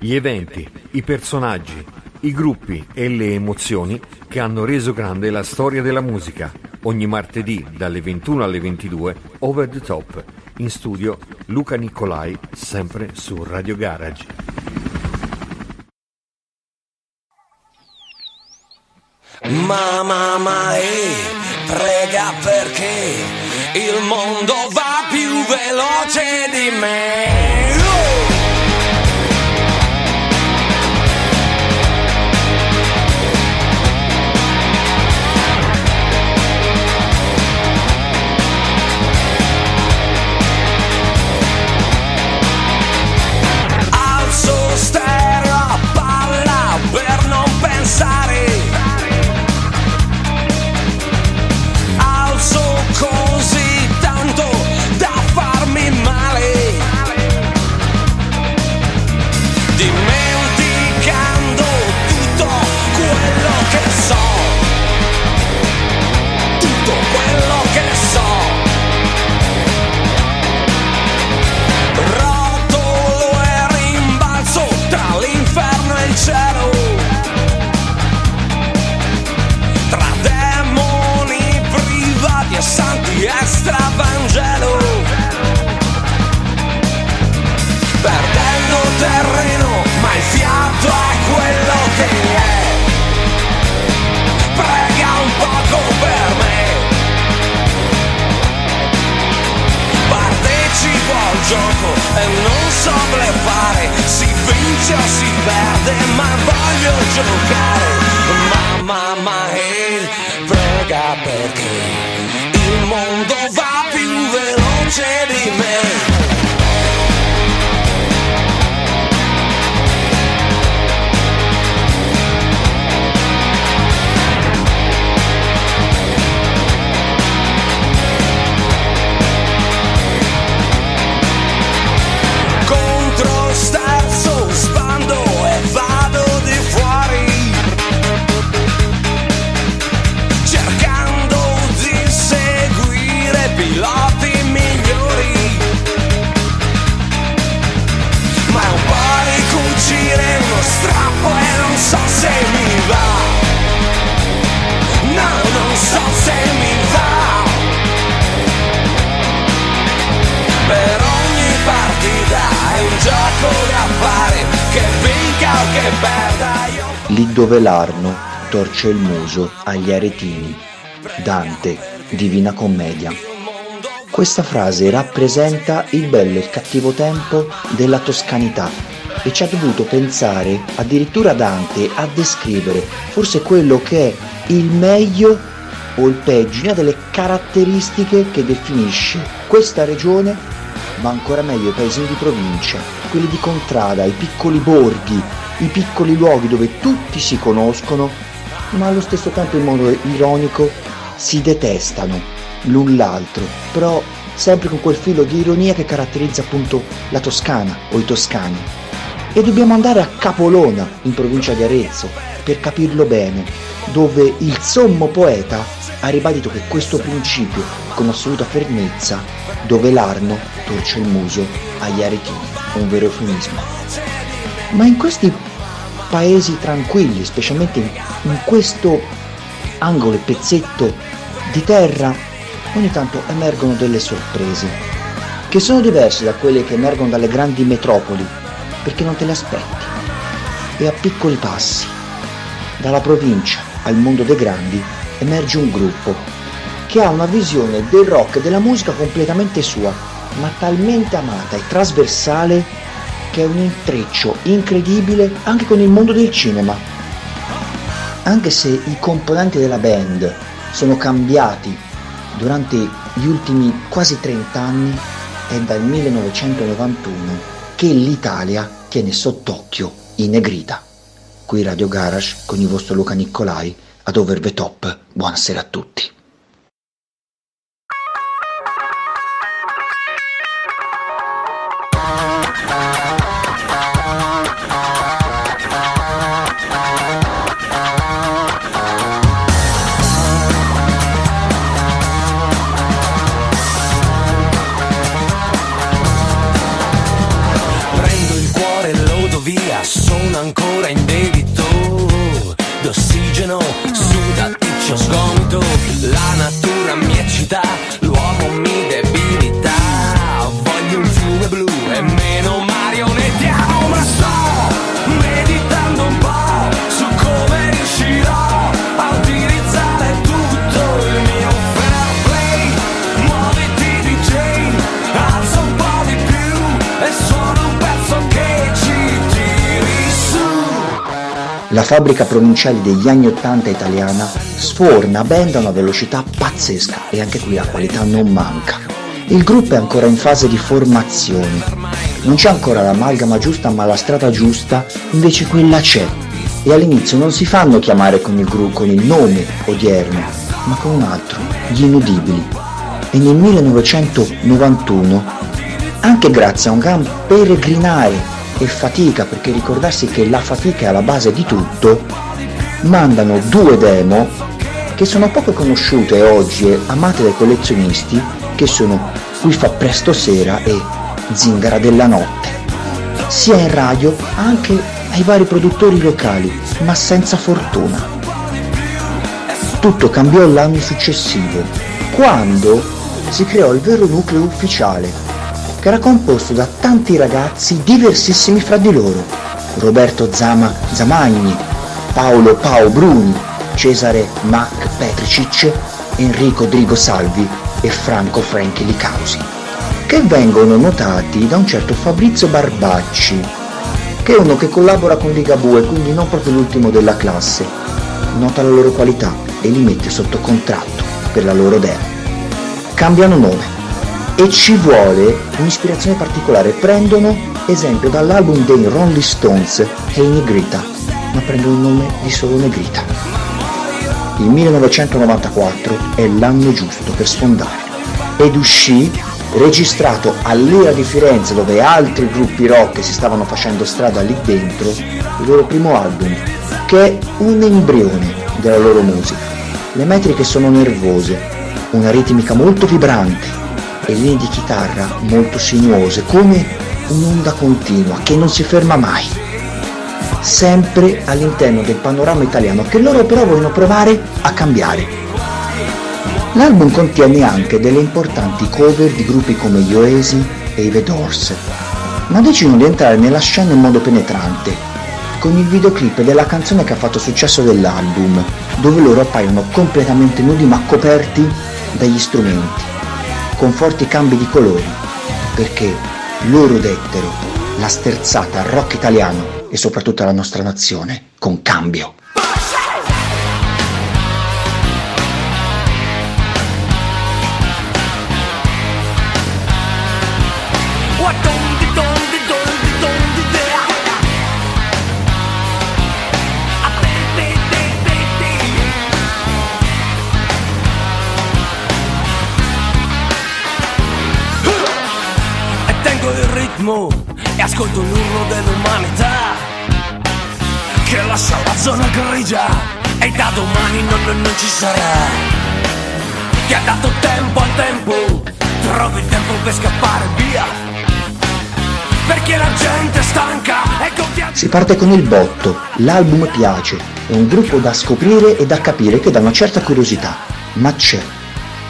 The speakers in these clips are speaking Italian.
Gli eventi, i personaggi, i gruppi e le emozioni che hanno reso grande la storia della musica. Ogni martedì dalle 21 alle 22, Over the Top, in studio Luca Nicolai, sempre su Radio Garage. Mamma mai, prega perché il mondo va più veloce di me. side voglio giocare fare Che vinca o che perda io Lì dove l'Arno torce il muso agli aretini. Dante, Divina Commedia. Questa frase rappresenta il bello e il cattivo tempo della toscanità e ci ha dovuto pensare addirittura Dante a descrivere forse quello che è il meglio o il peggio, una delle caratteristiche che definisce questa regione, ma ancora meglio i paesini di provincia, quelli di contrada, i piccoli borghi, i piccoli luoghi dove tutti si conoscono, ma allo stesso tempo in modo ironico si detestano l'un l'altro, però sempre con quel filo di ironia che caratterizza appunto la Toscana o i toscani. E dobbiamo andare a Capolona, in provincia di Arezzo, per capirlo bene, dove il sommo poeta ha ribadito che questo principio, con assoluta fermezza, dove l'Arno torce il muso agli aretini, un vero eufemismo. Ma in questi paesi tranquilli, specialmente in, questo angolo e pezzetto di terra, ogni tanto emergono delle sorprese, che sono diverse da quelle che emergono dalle grandi metropoli, perché non te le aspetti. E a piccoli passi, dalla provincia al mondo dei grandi, emerge un gruppo che ha una visione del rock e della musica completamente sua, ma talmente amata e trasversale che è un intreccio incredibile anche con il mondo del cinema. Anche se i componenti della band sono cambiati durante gli ultimi quasi 30 anni, è dal 1991 che l'Italia tiene sott'occhio i Negrita. Qui Radio Garage con il vostro Luca Nicolai ad Over the Top. Buonasera a tutti. La fabbrica provinciale degli anni 80 italiana sforna band a una velocità pazzesca e anche qui la qualità non manca. Il gruppo è ancora in fase di formazione. Non c'è ancora l'amalgama giusta, ma la strada giusta invece quella c'è. E all'inizio non si fanno chiamare con il gruppo con il nome odierno, ma con un altro, gli inudibili. E nel 1991, anche grazie a un gran peregrinare e fatica, perché ricordarsi che la fatica è alla base di tutto, mandano due demo che sono poco conosciute oggi e amate dai collezionisti, che sono Qui fa presto sera e Zingara della notte. Sia in radio anche ai vari produttori locali, ma senza fortuna. Tutto cambiò l'anno successivo, quando si creò il vero nucleo ufficiale, che era composto da tanti ragazzi diversissimi fra di loro. Roberto Zama Zamagni, Paolo Pao Bruni, Cesare Mac Petricic, Enrico Drigo Salvi e Franco Franchi Licausi, che vengono notati da un certo Fabrizio Barbacci, che è uno che collabora con Ligabue, quindi non proprio l'ultimo della classe. Nota la loro qualità e li mette sotto contratto per la loro demo. Cambiano nome e ci vuole un'ispirazione particolare. Prendono esempio dall'album dei Rolling Stones Hey Negrita, ma prendono il nome di solo Negrita. Il 1994 è l'anno giusto per sfondare ed uscì registrato all'era di Firenze dove altri gruppi rock si stavano facendo strada lì dentro il loro primo album che è un embrione della loro musica. Le metriche sono nervose, una ritmica molto vibrante e linee di chitarra molto sinuose come un'onda continua che non si ferma mai sempre all'interno del panorama italiano che loro però vogliono provare a cambiare. L'album contiene anche delle importanti cover di gruppi come gli Oesi e i The Doors, ma decidono di entrare nella scena in modo penetrante, con il videoclip della canzone che ha fatto successo dell'album, dove loro appaiono completamente nudi ma coperti dagli strumenti, con forti cambi di colori, perché loro dettero la sterzata al rock italiano e soprattutto alla nostra nazione con cambio. Ascolto l'urlo dell'umanità che lascia la zona grigia e da domani non, non, non ci sarà. Ti ha dato tempo al tempo, trovi il tempo per scappare via. Perché la gente è stanca e contiene... Si parte con il botto, l'album piace, è un gruppo da scoprire e da capire che dà una certa curiosità, ma c'è.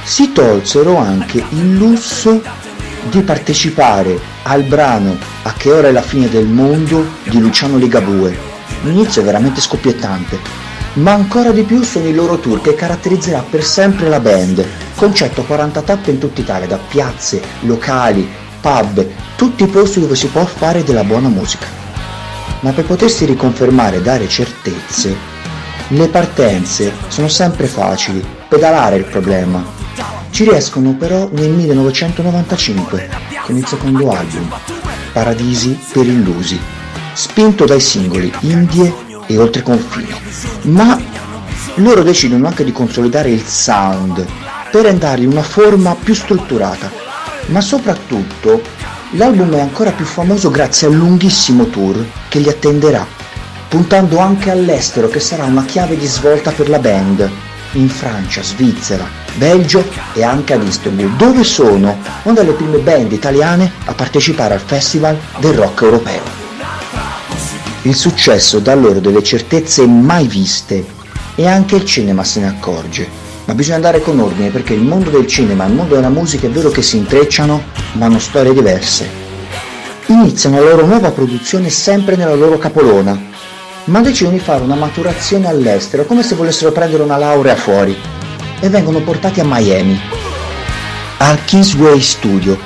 Si tolsero anche il lusso di partecipare al brano A che ora è la fine del mondo di Luciano Ligabue. L'inizio è veramente scoppiettante, ma ancora di più sono i loro tour che caratterizzerà per sempre la band. Concetto 40 tappe in tutta Italia, da piazze, locali, pub, tutti i posti dove si può fare della buona musica. Ma per potersi riconfermare e dare certezze, le partenze sono sempre facili, pedalare è il problema. Ci riescono però nel 1995, che inizia con due album, Paradisi per illusi, spinto dai singoli Indie e Oltre confine. Ma loro decidono anche di consolidare il sound per dargli una forma più strutturata, ma soprattutto l'album è ancora più famoso grazie al lunghissimo tour che li attenderà, puntando anche all'estero che sarà una chiave di svolta per la band, in Francia, Svizzera, Belgio e anche ad Istanbul, dove sono una delle prime band italiane a partecipare al Festival del Rock Europeo. Il successo dà loro delle certezze mai viste e anche il cinema se ne accorge. Ma bisogna andare con ordine perché il mondo del cinema e il mondo della musica è vero che si intrecciano, ma hanno storie diverse. Iniziano la loro nuova produzione sempre nella loro capolona, ma decidono di fare una maturazione all'estero come se volessero prendere una laurea fuori e vengono portati a Miami, al Kingsway Studio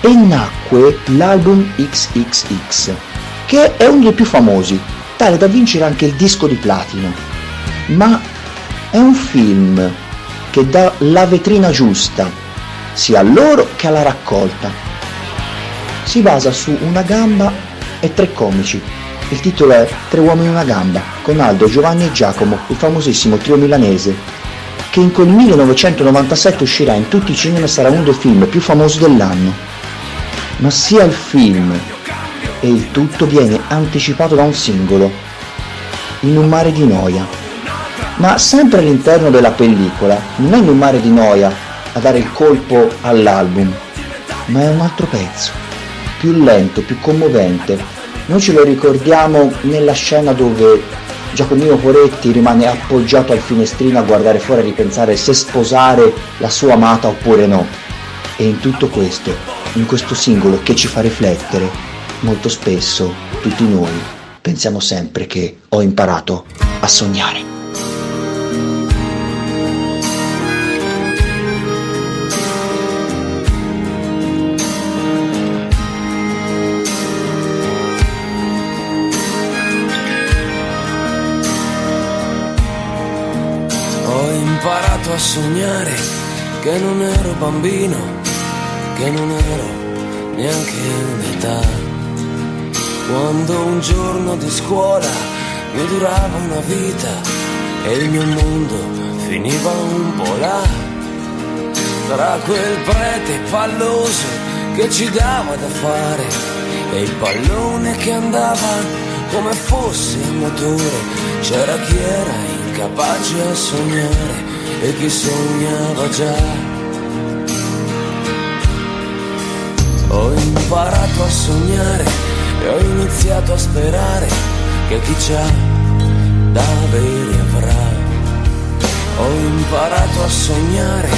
e nacque l'album XXX, che è uno dei più famosi, tale da vincere anche il disco di platino. Ma è un film che dà la vetrina giusta, sia a loro che alla raccolta. Si basa su una gamba e tre comici. Il titolo è Tre uomini in una gamba, con Aldo, Giovanni e Giacomo, il famosissimo trio milanese, che in quel 1997 uscirà in tutti i cinema e sarà uno dei film più famosi dell'anno. Ma sia il film e il tutto viene anticipato da un singolo, In un mare di noia. Ma sempre all'interno della pellicola non è In un mare di noia a dare il colpo all'album, ma è un altro pezzo, più lento, più commovente. Noi ce lo ricordiamo nella scena dove Giacomino Poretti rimane appoggiato al finestrino a guardare fuori e ripensare se sposare la sua amata oppure no. E in tutto questo, in questo singolo che ci fa riflettere, molto spesso tutti noi pensiamo sempre che ho imparato a sognare. Sognare che non ero bambino, che non ero neanche in età. Quando un giorno di scuola mi durava una vita e il mio mondo finiva un po' là. Tra quel prete palloso che ci dava da fare e il pallone che andava come fosse a motore, c'era chi era incapace a sognare e chi sognava già. Ho imparato a sognare e ho iniziato a sperare che chi c'ha da avere avrà. Ho imparato a sognare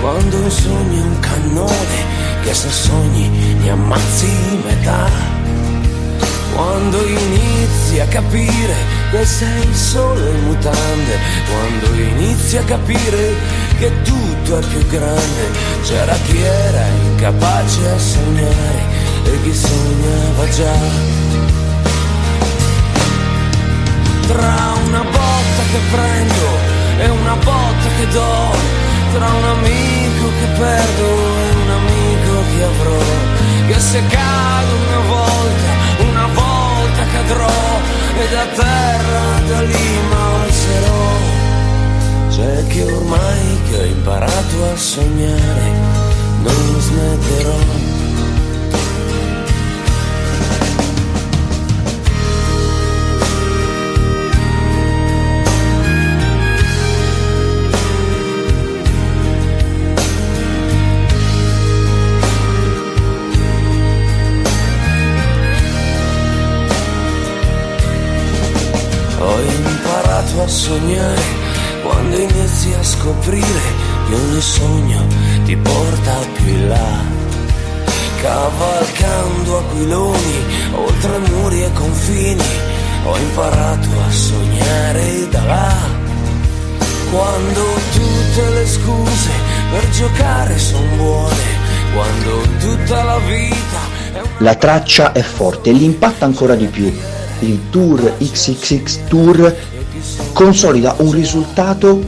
quando un sogno è un cannone che se sogni ne ammazzi metà. Quando inizi a capire che sei solo in mutande, quando inizi a capire che tutto è più grande, c'era chi era incapace a sognare e chi sognava già. Tra una botta che prendo e una botta che do, tra un amico che perdo e un amico che avrò, che se cado una volta, cadrò e da terra da lì m'alzerò. C'è che ormai che ho imparato a sognare, non smetterò. Imparato a sognare quando inizi a scoprire che ogni sogno ti porta più in là. Cavalcando aquiloni oltre muri e confini, ho imparato a sognare da là. Quando tutte le scuse per giocare sono buone, quando tutta la vita. La traccia è forte e l'impatto ancora di più. Il tour XXX Tour consolida un risultato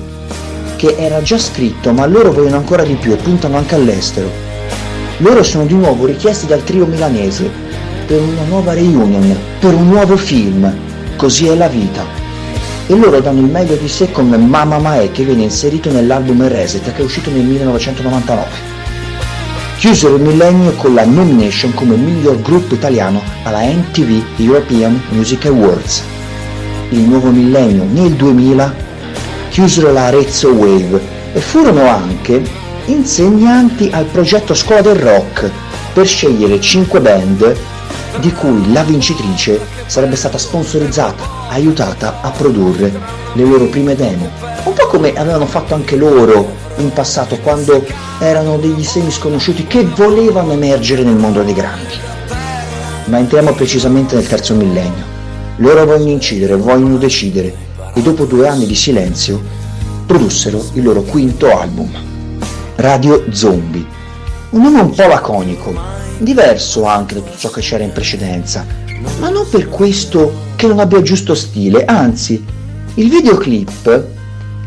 che era già scritto, ma loro vogliono ancora di più e puntano anche all'estero. Loro sono di nuovo richiesti dal trio milanese per una nuova reunion, per un nuovo film, Così è la vita. E loro danno il meglio di sé con Mamma Mae che viene inserito nell'album Reset che è uscito nel 1999 chiusero il millennio con la nomination come miglior gruppo italiano alla MTV European Music Awards. Il nuovo millennio nel 2000 chiusero la Arezzo Wave e furono anche insegnanti al progetto Scuola del Rock per scegliere 5 band di cui la vincitrice sarebbe stata sponsorizzata, aiutata a produrre le loro prime demo. Un po' come avevano fatto anche loro in passato quando erano degli semi sconosciuti che volevano emergere nel mondo dei grandi. Ma entriamo precisamente nel terzo millennio. Loro vogliono incidere, vogliono decidere e dopo due anni di silenzio produssero il loro quinto album, Radio Zombie. Un nome un po' laconico, diverso anche da tutto ciò che c'era in precedenza, ma non per questo che non abbia giusto stile, anzi, il videoclip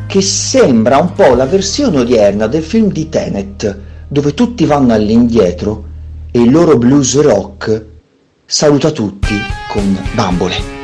che sembra un po' la versione odierna del film di Tenet, dove tutti vanno all'indietro e il loro blues rock saluta tutti con bambole.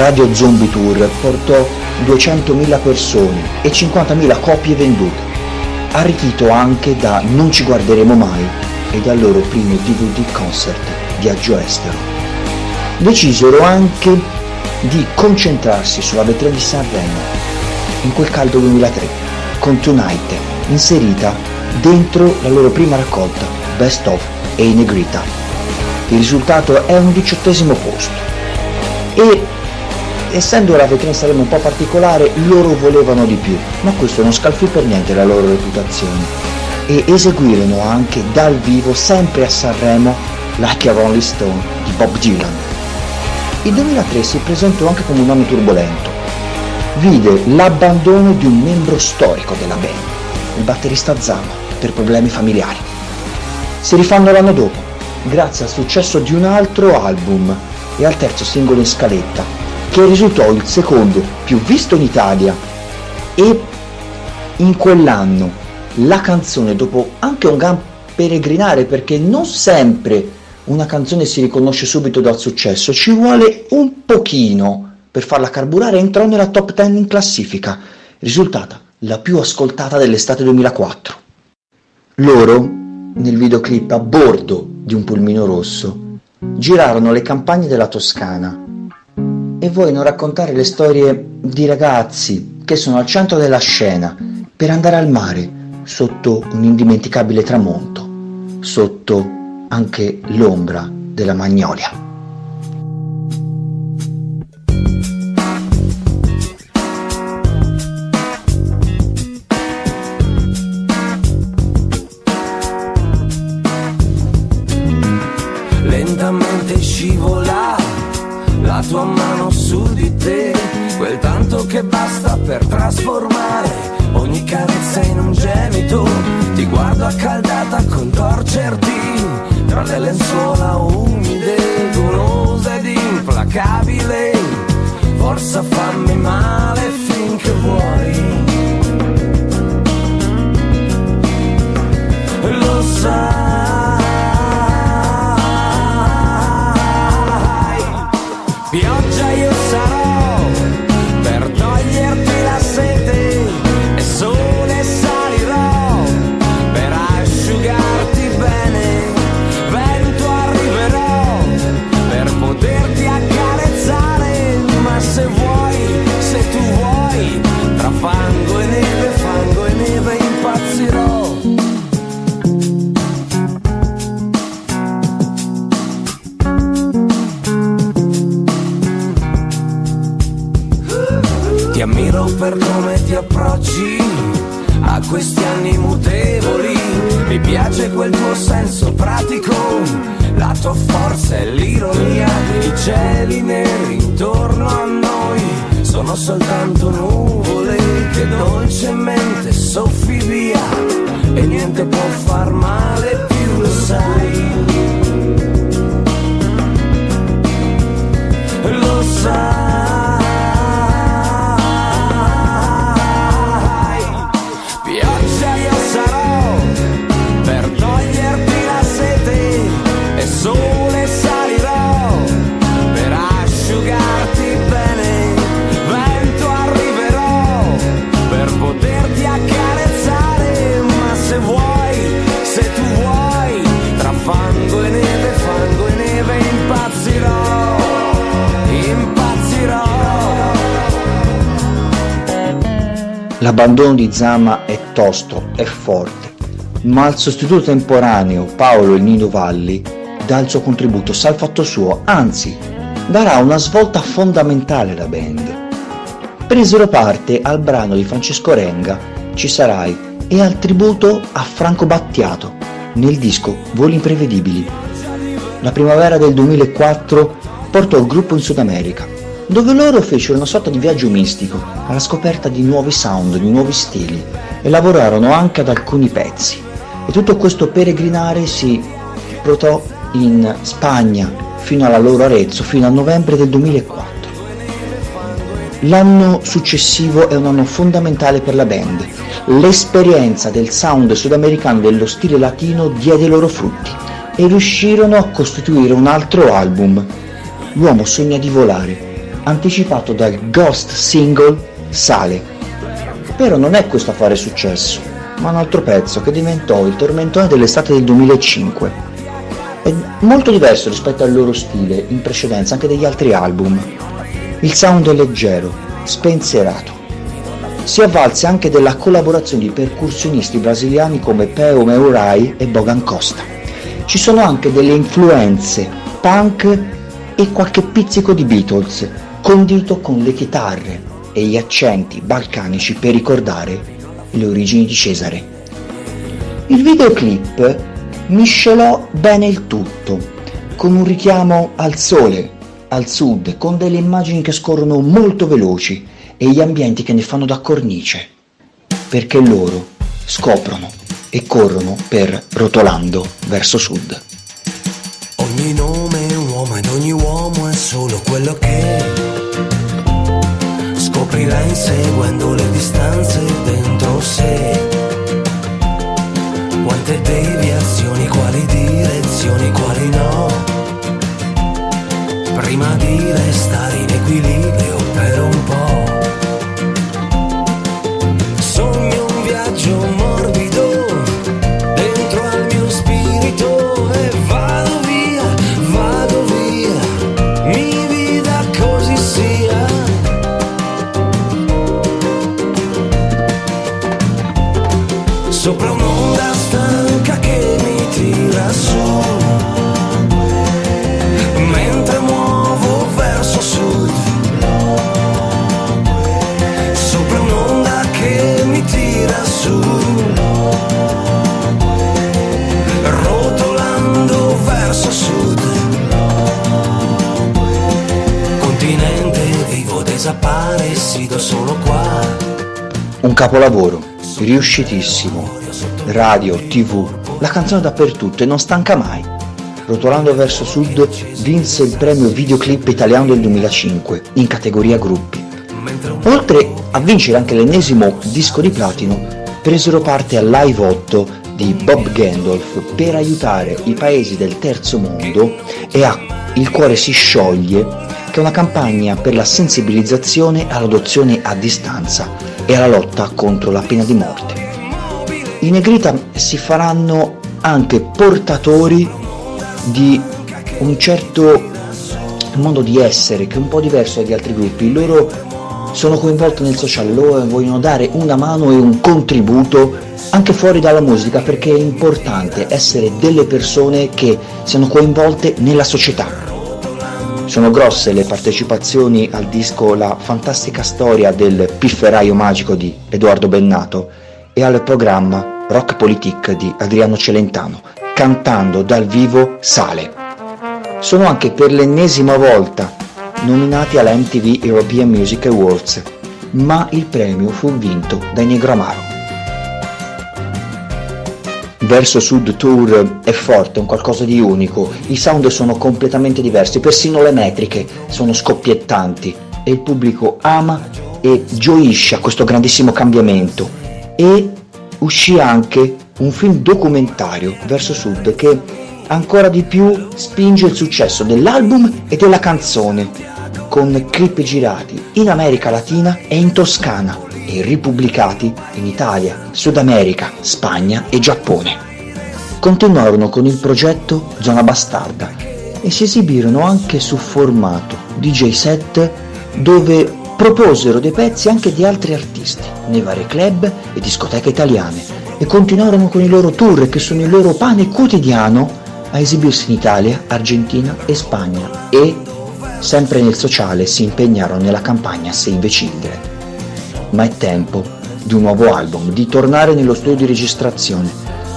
Radio Zombie Tour portò 200.000 persone e 50.000 copie vendute, arricchito anche da Non ci guarderemo mai e dal loro primo DVD concert Viaggio Estero. Decisero anche di concentrarsi sulla vetrina di Sanremo in quel caldo 2003 con Tonight inserita dentro la loro prima raccolta Best of e Negrita. Il risultato è un diciottesimo posto e essendo la vetrina Sanremo un po' particolare, loro volevano di più, ma questo non scalfì per niente la loro reputazione. E eseguirono anche dal vivo, sempre a Sanremo, Like a Rolling Stone di Bob Dylan. Il 2003 si presentò anche come un anno turbolento. Vide l'abbandono di un membro storico della band, il batterista Zama, per problemi familiari. Si rifanno l'anno dopo, grazie al successo di un altro album e al terzo singolo in scaletta, che risultò il secondo più visto in Italia e in quell'anno la canzone dopo anche un gran peregrinare perché non sempre una canzone si riconosce subito dal successo, ci vuole un pochino per farla carburare, entrò nella top 10 in classifica, risultata la più ascoltata dell'estate 2004. Loro, nel videoclip a bordo di un pulmino rosso, girarono le campagne della Toscana e vogliono raccontare le storie di ragazzi che sono al centro della scena per andare al mare sotto un indimenticabile tramonto, sotto anche l'ombra della magnolia. L'abbandono di Zama è tosto, è forte, ma il sostituto temporaneo Paolo Il Nino Valli dà il suo contributo, sa il fatto suo, anzi darà una svolta fondamentale alla band. Presero parte al brano di Francesco Renga, Ci sarai, e al tributo a Franco Battiato nel disco Voli imprevedibili. La primavera del 2004 portò il gruppo in Sud America, dove loro fecero una sorta di viaggio mistico alla scoperta di nuovi sound, di nuovi stili e lavorarono anche ad alcuni pezzi. E tutto questo peregrinare si protò in Spagna fino alla loro Arezzo, fino a novembre del 2004. L'anno successivo è un anno fondamentale per la band. L'esperienza del sound sudamericano dello stile latino diede loro frutti e riuscirono a costituire un altro album, L'uomo sogna di volare, anticipato dal ghost single Sale. Però non è questo a fare successo, ma un altro pezzo che diventò il tormentone dell'estate del 2005. È molto diverso rispetto al loro stile in precedenza anche degli altri album. Il sound è leggero, spensierato. Si avvalse anche della collaborazione di percussionisti brasiliani come Peo Meurai e Bogan Costa. Ci sono anche delle influenze punk e qualche pizzico di Beatles, condito con le chitarre e gli accenti balcanici per ricordare le origini di Cesare. Il videoclip miscelò bene il tutto, con un richiamo al sole, al sud, con delle immagini che scorrono molto veloci e gli ambienti che ne fanno da cornice, perché loro scoprono e corrono per rotolando verso sud. Ogni nome è un uomo ed ogni uomo è solo quello che scoprirà inseguendo le distanze dentro sé. Quante deviazioni, quali direzioni, quali no. Prima di restare in equilibrio per un po'. Capolavoro, riuscitissimo. Radio, tv, la canzone dappertutto e non stanca mai. Rotolando verso sud vinse il premio videoclip italiano del 2005 in categoria gruppi. Oltre a vincere anche l'ennesimo disco di platino, presero parte al Live 8 di Bob Gandolf per aiutare i paesi del terzo mondo e a Il cuore si scioglie, che è una campagna per la sensibilizzazione all'adozione a distanza e alla lotta contro la pena di morte. I Negrita si faranno anche portatori di un certo modo di essere che è un po' diverso dagli altri gruppi. Loro sono coinvolti nel sociale, loro vogliono dare una mano e un contributo anche fuori dalla musica perché è importante essere delle persone che siano coinvolte nella società. Sono grosse le partecipazioni al disco La fantastica storia del pifferaio magico di Edoardo Bennato e al programma Rock Politique di Adriano Celentano, cantando dal vivo Sale. Sono anche per l'ennesima volta nominati alla MTV European Music Awards, ma il premio fu vinto dai Negro Amaro. Verso Sud Tour è forte, è un qualcosa di unico, i sound sono completamente diversi, persino le metriche sono scoppiettanti e il pubblico ama e gioisce a questo grandissimo cambiamento. E uscì anche un film documentario verso Sud che ancora di più spinge il successo dell'album e della canzone, con clip girati in America Latina e in Toscana e ripubblicati in Italia, Sud America, Spagna e Giappone. Continuarono con il progetto Zona Bastarda e si esibirono anche su formato DJ set dove proposero dei pezzi anche di altri artisti nei vari club e discoteche italiane e continuarono con i loro tour che sono il loro pane quotidiano a esibirsi in Italia, Argentina e Spagna e sempre nel sociale si impegnarono nella campagna Save Children. Ma è tempo di un nuovo album, di tornare nello studio di registrazione,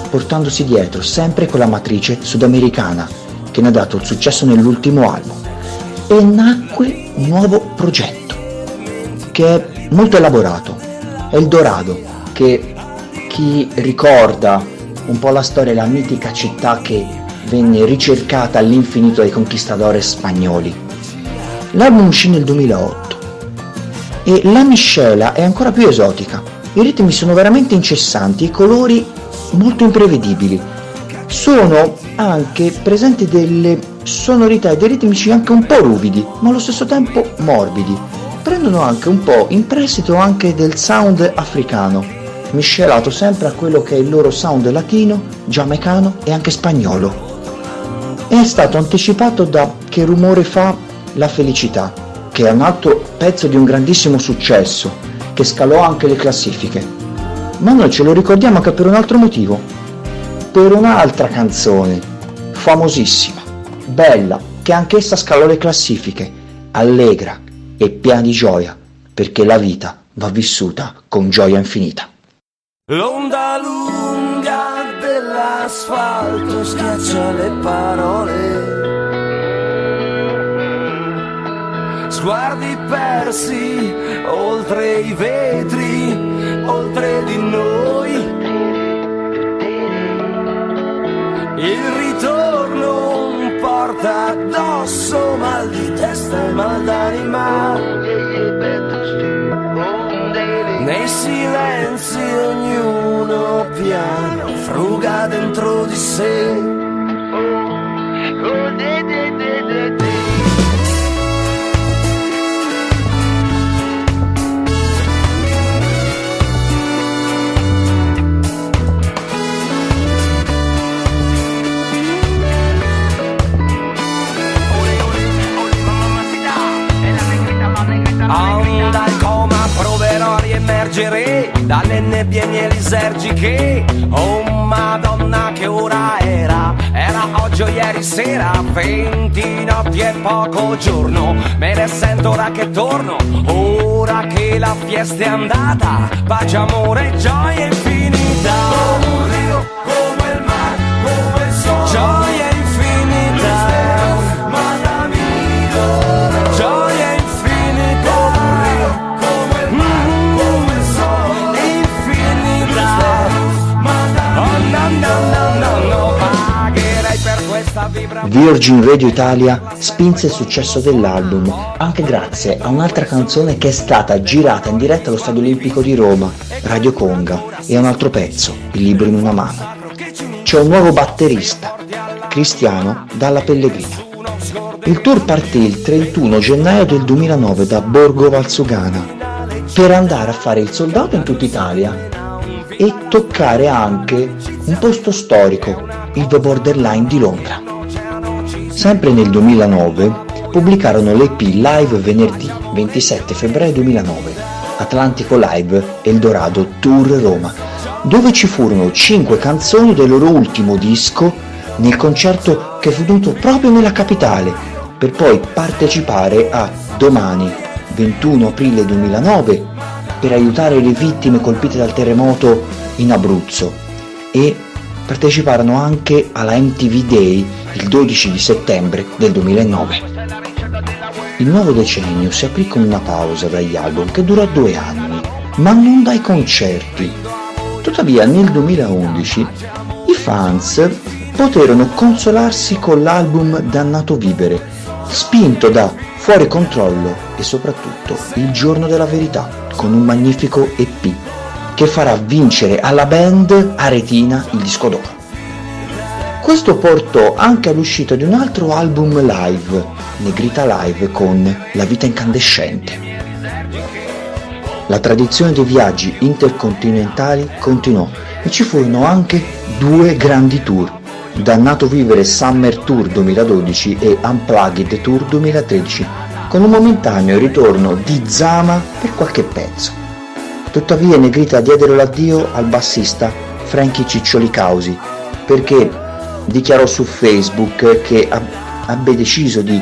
portandosi dietro sempre quella matrice sudamericana che ne ha dato il successo nell'ultimo album. E nacque un nuovo progetto che è molto elaborato, è il Dorado, che chi ricorda un po' la storia, la mitica città che venne ricercata all'infinito dai conquistadores spagnoli. L'album uscì nel 2008 e la miscela è ancora più esotica. I ritmi sono veramente incessanti, i colori molto imprevedibili. Sono anche presenti delle sonorità e dei ritmici anche un po' ruvidi, ma allo stesso tempo morbidi. Prendono anche un po' in prestito anche del sound africano, miscelato sempre a quello che è il loro sound latino, giamaicano e anche spagnolo. È stato anticipato da Che rumore fa la felicità, che è un altro pezzo di un grandissimo successo, che scalò anche le classifiche. Ma noi ce lo ricordiamo anche per un altro motivo, per un'altra canzone, famosissima, bella, che anch'essa scalò le classifiche, allegra, e piena di gioia, perché la vita va vissuta con gioia infinita. L'onda lunga dell'asfalto schiaccia le parole. Sguardi persi oltre i vetri, oltre di noi. Il ritorno porta addosso mal di testa e mal d'anima. Nei silenzi ognuno piano fruga dentro di sé. Riemergere dalle nebbie mielisergiche Oh madonna che ora era. Era oggi o ieri sera Venti notti e poco giorno. Me ne sento ora che torno Ora che la fiesta è andata. Pace, amore, gioia infinita Virgin Radio Italia spinse il successo dell'album anche grazie a un'altra canzone che è stata girata in diretta allo Stadio Olimpico di Roma, Radio Conga, e a un altro pezzo, Il libro in una mano. C'è un nuovo batterista, Cristiano Dalla Pellegrina. Il tour partì il 31 gennaio del 2009 da Borgo Valsugana per andare a fare il soldato in tutta Italia e toccare anche un posto storico, il The Borderline di Londra. Sempre nel 2009 pubblicarono l'EP Live venerdì 27 febbraio 2009, Atlantico Live Eldorado Tour Roma, dove ci furono 5 canzoni del loro ultimo disco nel concerto che fu tenuto proprio nella capitale, per poi partecipare a Domani 21 aprile 2009 per aiutare le vittime colpite dal terremoto in Abruzzo e parteciparono anche alla MTV Day il 12 di settembre del 2009. Il nuovo decennio si aprì con una pausa dagli album che durò due anni, ma non dai concerti. Tuttavia nel 2011 i fans poterono consolarsi con l'album Dannato Vivere, spinto da Fuori Controllo e soprattutto Il Giorno della Verità, con un magnifico EP che farà vincere alla band Aretina il disco d'oro. Questo portò anche all'uscita di un altro album live, Negrita Live con La vita incandescente. La tradizione dei viaggi intercontinentali continuò e ci furono anche due grandi tour, Dannato Vivere Summer Tour 2012 e Unplugged Tour 2013, con un momentaneo ritorno di Zama per qualche pezzo. Tuttavia Negrita diedero l'addio al bassista Frankie Ciccioli Causi perché dichiarò su Facebook che abbia deciso di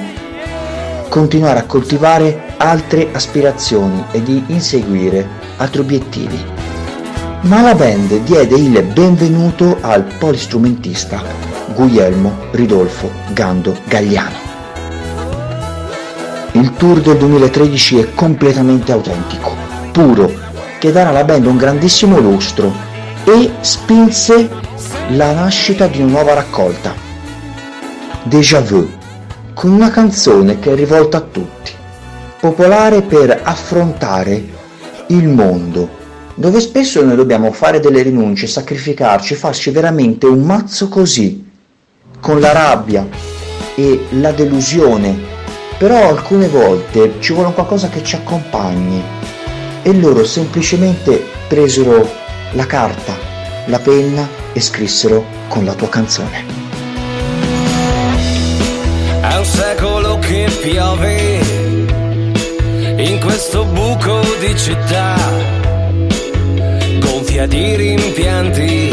continuare a coltivare altre aspirazioni e di inseguire altri obiettivi. Ma la band diede il benvenuto al polistrumentista Guglielmo Ridolfo Gando Gagliano. Il tour del 2013 è completamente autentico, puro, che darà alla band un grandissimo lustro e spinse la nascita di una nuova raccolta, Déjà Vu, con una canzone che è rivolta a tutti, popolare per affrontare il mondo, dove spesso noi dobbiamo fare delle rinunce, sacrificarci, farci veramente un mazzo così, con la rabbia e la delusione, però alcune volte ci vuole qualcosa che ci accompagni e loro semplicemente presero la carta, la penna e scrissero con la tua canzone. È un secolo che piove in questo buco di città, gonfia di rimpianti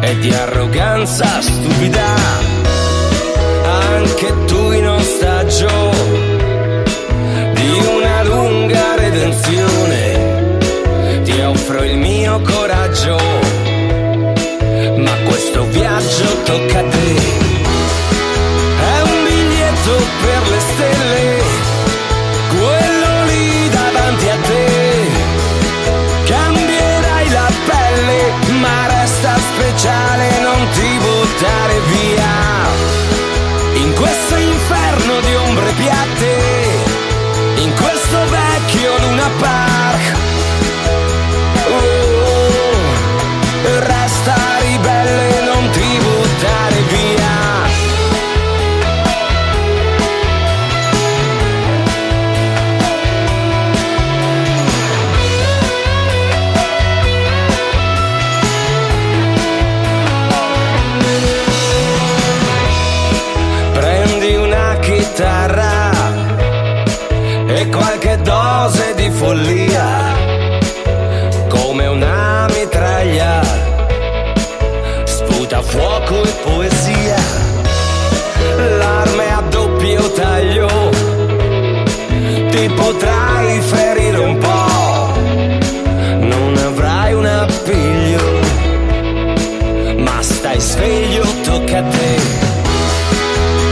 e di arroganza stupida. Anche tu il mio coraggio,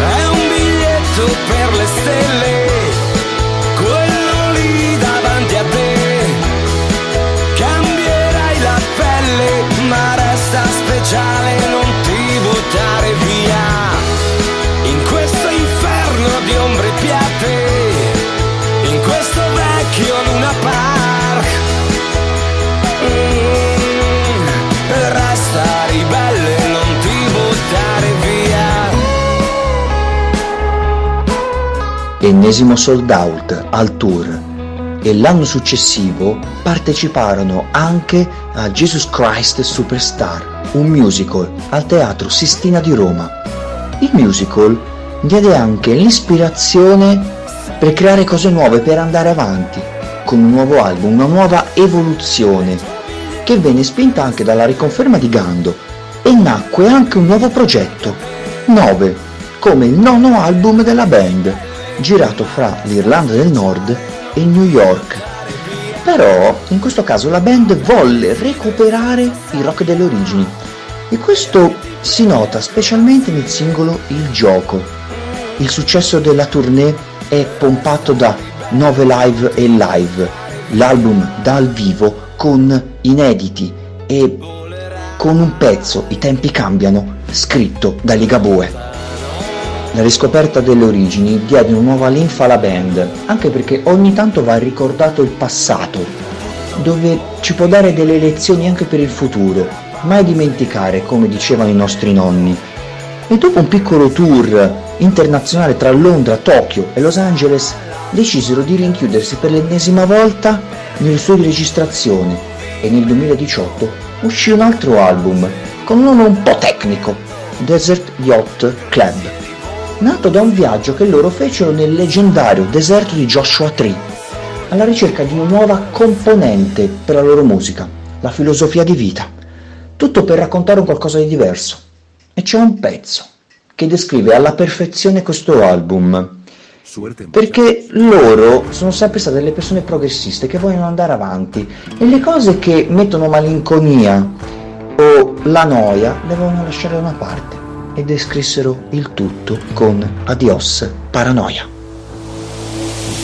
È un biglietto per le stelle, ennesimo sold out al tour e l'anno successivo parteciparono anche a Jesus Christ Superstar, un musical al Teatro Sistina di Roma. Il musical diede anche l'ispirazione per creare cose nuove, per andare avanti, con un nuovo album, una nuova evoluzione, che venne spinta anche dalla riconferma di Gando e nacque anche un nuovo progetto, 9, come il nono album della band, girato fra l'Irlanda del Nord e New York. Però in questo caso la band volle recuperare il rock delle origini e questo si nota specialmente nel singolo Il gioco. Il successo della tournée è pompato da 9 live e live, l'album dal vivo con inediti e con un pezzo, i tempi cambiano, scritto da Ligabue. La riscoperta delle origini diede una nuova linfa alla band, anche perché ogni tanto va ricordato il passato, dove ci può dare delle lezioni anche per il futuro, mai dimenticare come dicevano i nostri nonni. E dopo un piccolo tour internazionale tra Londra, Tokyo e Los Angeles, decisero di rinchiudersi per l'ennesima volta nelle sue registrazioni e nel 2018 uscì un altro album con un nome un po' tecnico, Desert Yacht Club nato da un viaggio che loro fecero nel leggendario deserto di Joshua Tree, alla ricerca di una nuova componente per la loro musica, la filosofia di vita. Tutto per raccontare un qualcosa di diverso. E c'è un pezzo che descrive alla perfezione questo album. Perché loro sono sempre state delle persone progressiste che vogliono andare avanti e le cose che mettono malinconia o la noia le vogliono lasciare da una parte e descrissero il tutto con Adios Paranoia.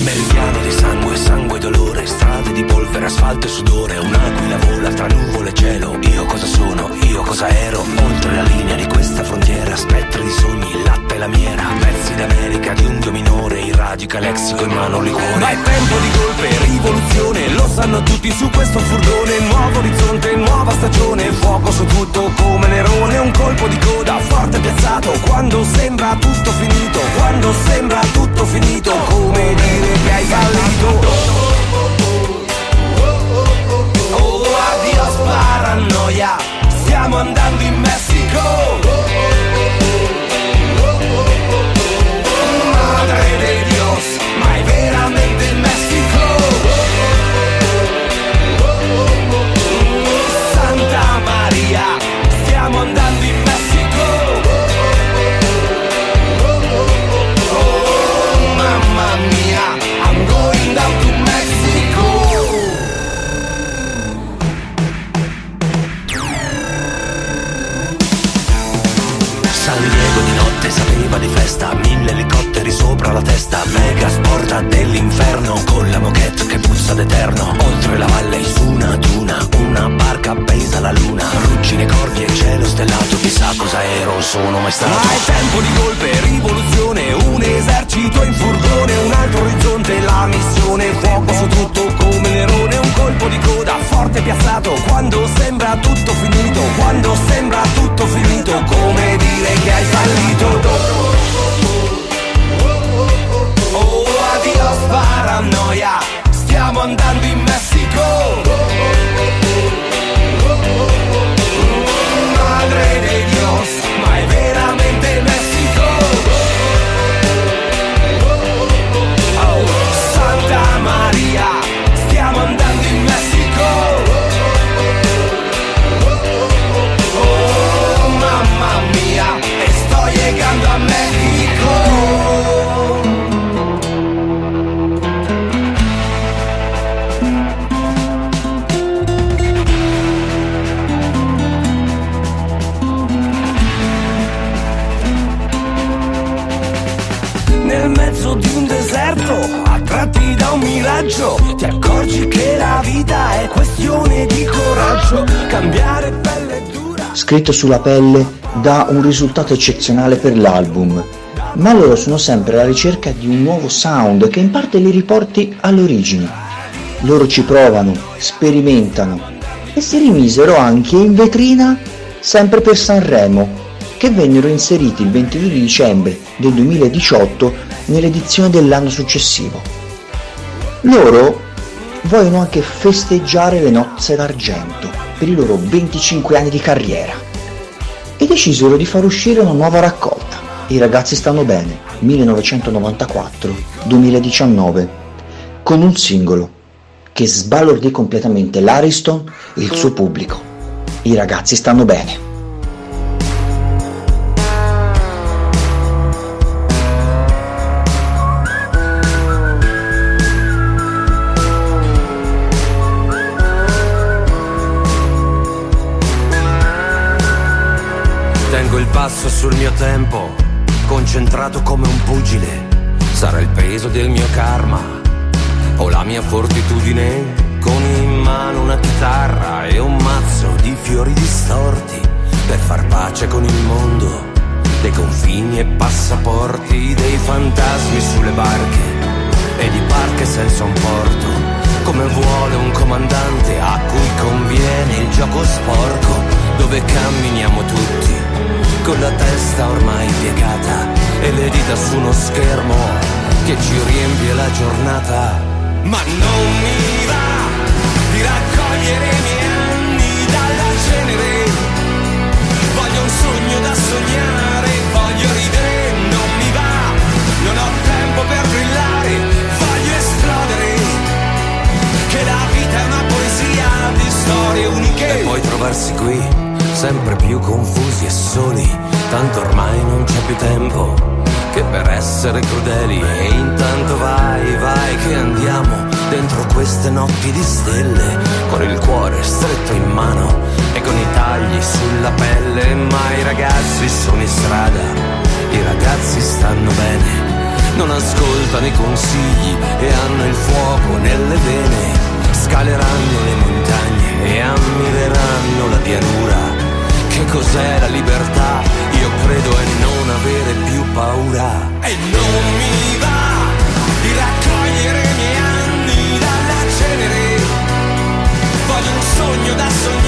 Meridiano di sangue, sangue e dolore, strade di polvere, asfalto e sudore, un'aquila vola tra nuvole e cielo, io cosa sono, io cosa ero, oltre la linea di questa frontiera, spettri di sogni, latte e la miera, pezzi d'America di un dio minore, i radica lexico in mano liquore. Ma è tempo di golpe, rivoluzione, lo sanno tutti su questo furgone, nuovo orizzonte, nuova stagione, fuoco su tutto come Nerone, un colpo di coda forte piazzato, quando sembra tutto finito, quando sembra tutto finito, come dire che hai fallito. Oh, adios paranoia, stiamo andando in Messico. Scritto sulla pelle dà un risultato eccezionale per l'album, ma loro sono sempre alla ricerca di un nuovo sound che in parte li riporti alle origini. Loro ci provano, sperimentano e si rimisero anche in vetrina sempre per Sanremo, che vennero inseriti il 22 dicembre del 2018 nell'edizione dell'anno successivo. Loro vogliono anche festeggiare le nozze d'argento per i loro 25 anni di carriera e decisero di far uscire una nuova raccolta. I ragazzi stanno bene, 1994-2019, con un singolo che sbalordì completamente l'Ariston e il suo pubblico. I ragazzi stanno bene. Passo sul mio tempo, concentrato come un pugile. Sarà il peso del mio karma o la mia fortitudine. Con in mano una chitarra e un mazzo di fiori distorti per far pace con il mondo. Dei confini e passaporti, dei fantasmi sulle barche e di barche senza un porto. Come vuole un comandante a cui conviene il gioco sporco, dove camminiamo tutti con la testa ormai piegata e le dita su uno schermo che ci riempie la giornata. Ma non mi va di raccogliere i miei anni dalla cenere. Voglio un sogno da sognare, voglio ridere, non mi va. Non ho tempo per brillare, voglio esplodere. Che la vita è una poesia di storie uniche. E poi trovarsi qui sempre più confusi e soli, tanto ormai non c'è più tempo che per essere crudeli. E intanto vai, vai che andiamo dentro queste notti di stelle, con il cuore stretto in mano e con i tagli sulla pelle, ma i ragazzi sono in strada, i ragazzi stanno bene, non ascoltano i consigli e hanno il fuoco nelle vene, scaleranno le montagne e ammireranno la pianura che cos'è la libertà? Io credo è non avere più paura. E non mi va di raccogliere i miei anni dalla cenere. Voglio un sogno da sognare,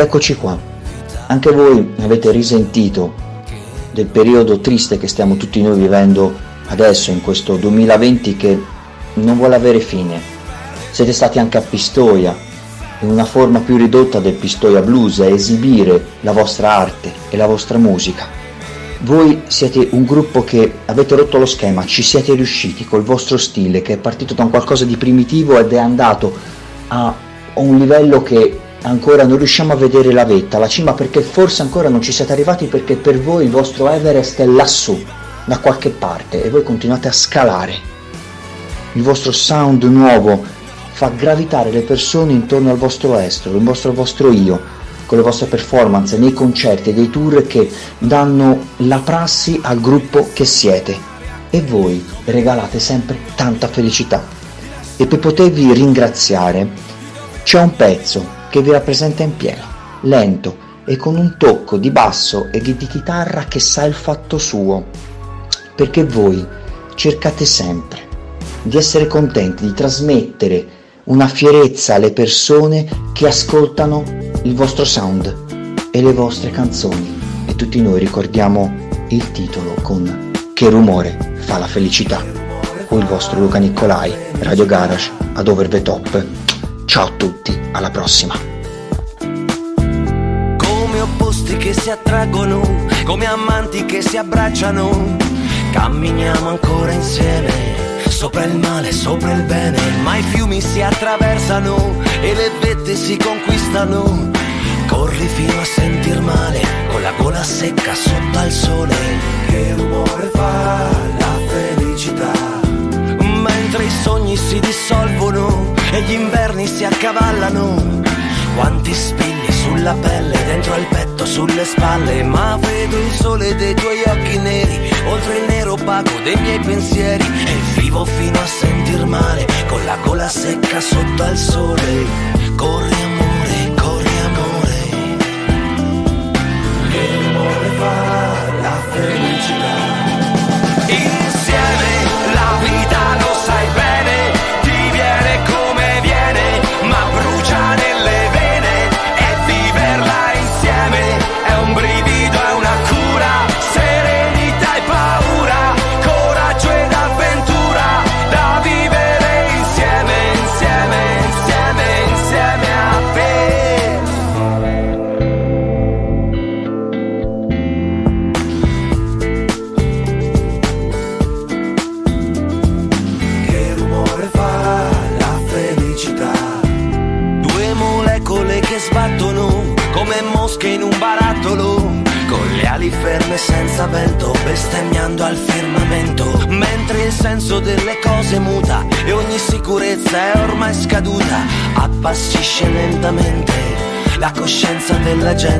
eccoci qua. Anche voi avete risentito del periodo triste che stiamo tutti noi vivendo adesso, in questo 2020 che non vuole avere fine. Siete stati anche a Pistoia, in una forma più ridotta del Pistoia Blues a esibire la vostra arte e la vostra musica. Voi siete un gruppo che avete rotto lo schema, ci siete riusciti col vostro stile che è partito da un qualcosa di primitivo ed è andato a un livello che ancora non riusciamo a vedere la vetta, la cima perché forse ancora non ci siete arrivati perché per voi il vostro Everest è lassù, da qualche parte e voi continuate a scalare. Il vostro sound nuovo fa gravitare le persone intorno al vostro estro, il vostro, il vostro io, con le vostre performance nei concerti e dei tour che danno la prassi al gruppo che siete e voi regalate sempre tanta felicità. E per potervi ringraziare c'è un pezzo che vi rappresenta in pieno, lento e con un tocco di basso e di chitarra che sa il fatto suo, perché voi cercate sempre di essere contenti, di trasmettere una fierezza alle persone che ascoltano il vostro sound e le vostre canzoni e tutti noi ricordiamo il titolo con Che rumore fa la felicità o il vostro Luca Nicolai, Radio Garage ad Over the Top. Ciao a tutti, alla prossima. Come opposti che si attraggono, come amanti che si abbracciano, camminiamo ancora insieme Sopra il male, sopra il bene, ma i fiumi si attraversano e le vette si conquistano. Corri fino a sentir male, con la gola secca sotto al sole. Che rumore fa la felicità? Mentre i sogni si dissolvono e gli inverni si accavallano. Quanti spigli sulla pelle, dentro al petto, sulle spalle, ma vedo il sole dei tuoi occhi neri, oltre il nero opaco dei miei pensieri, e vivo fino a sentir male, con la gola secca sotto al sole. Corri amore, corri amore. Che amore fa la felicità. Insieme la vita lo sai intelligent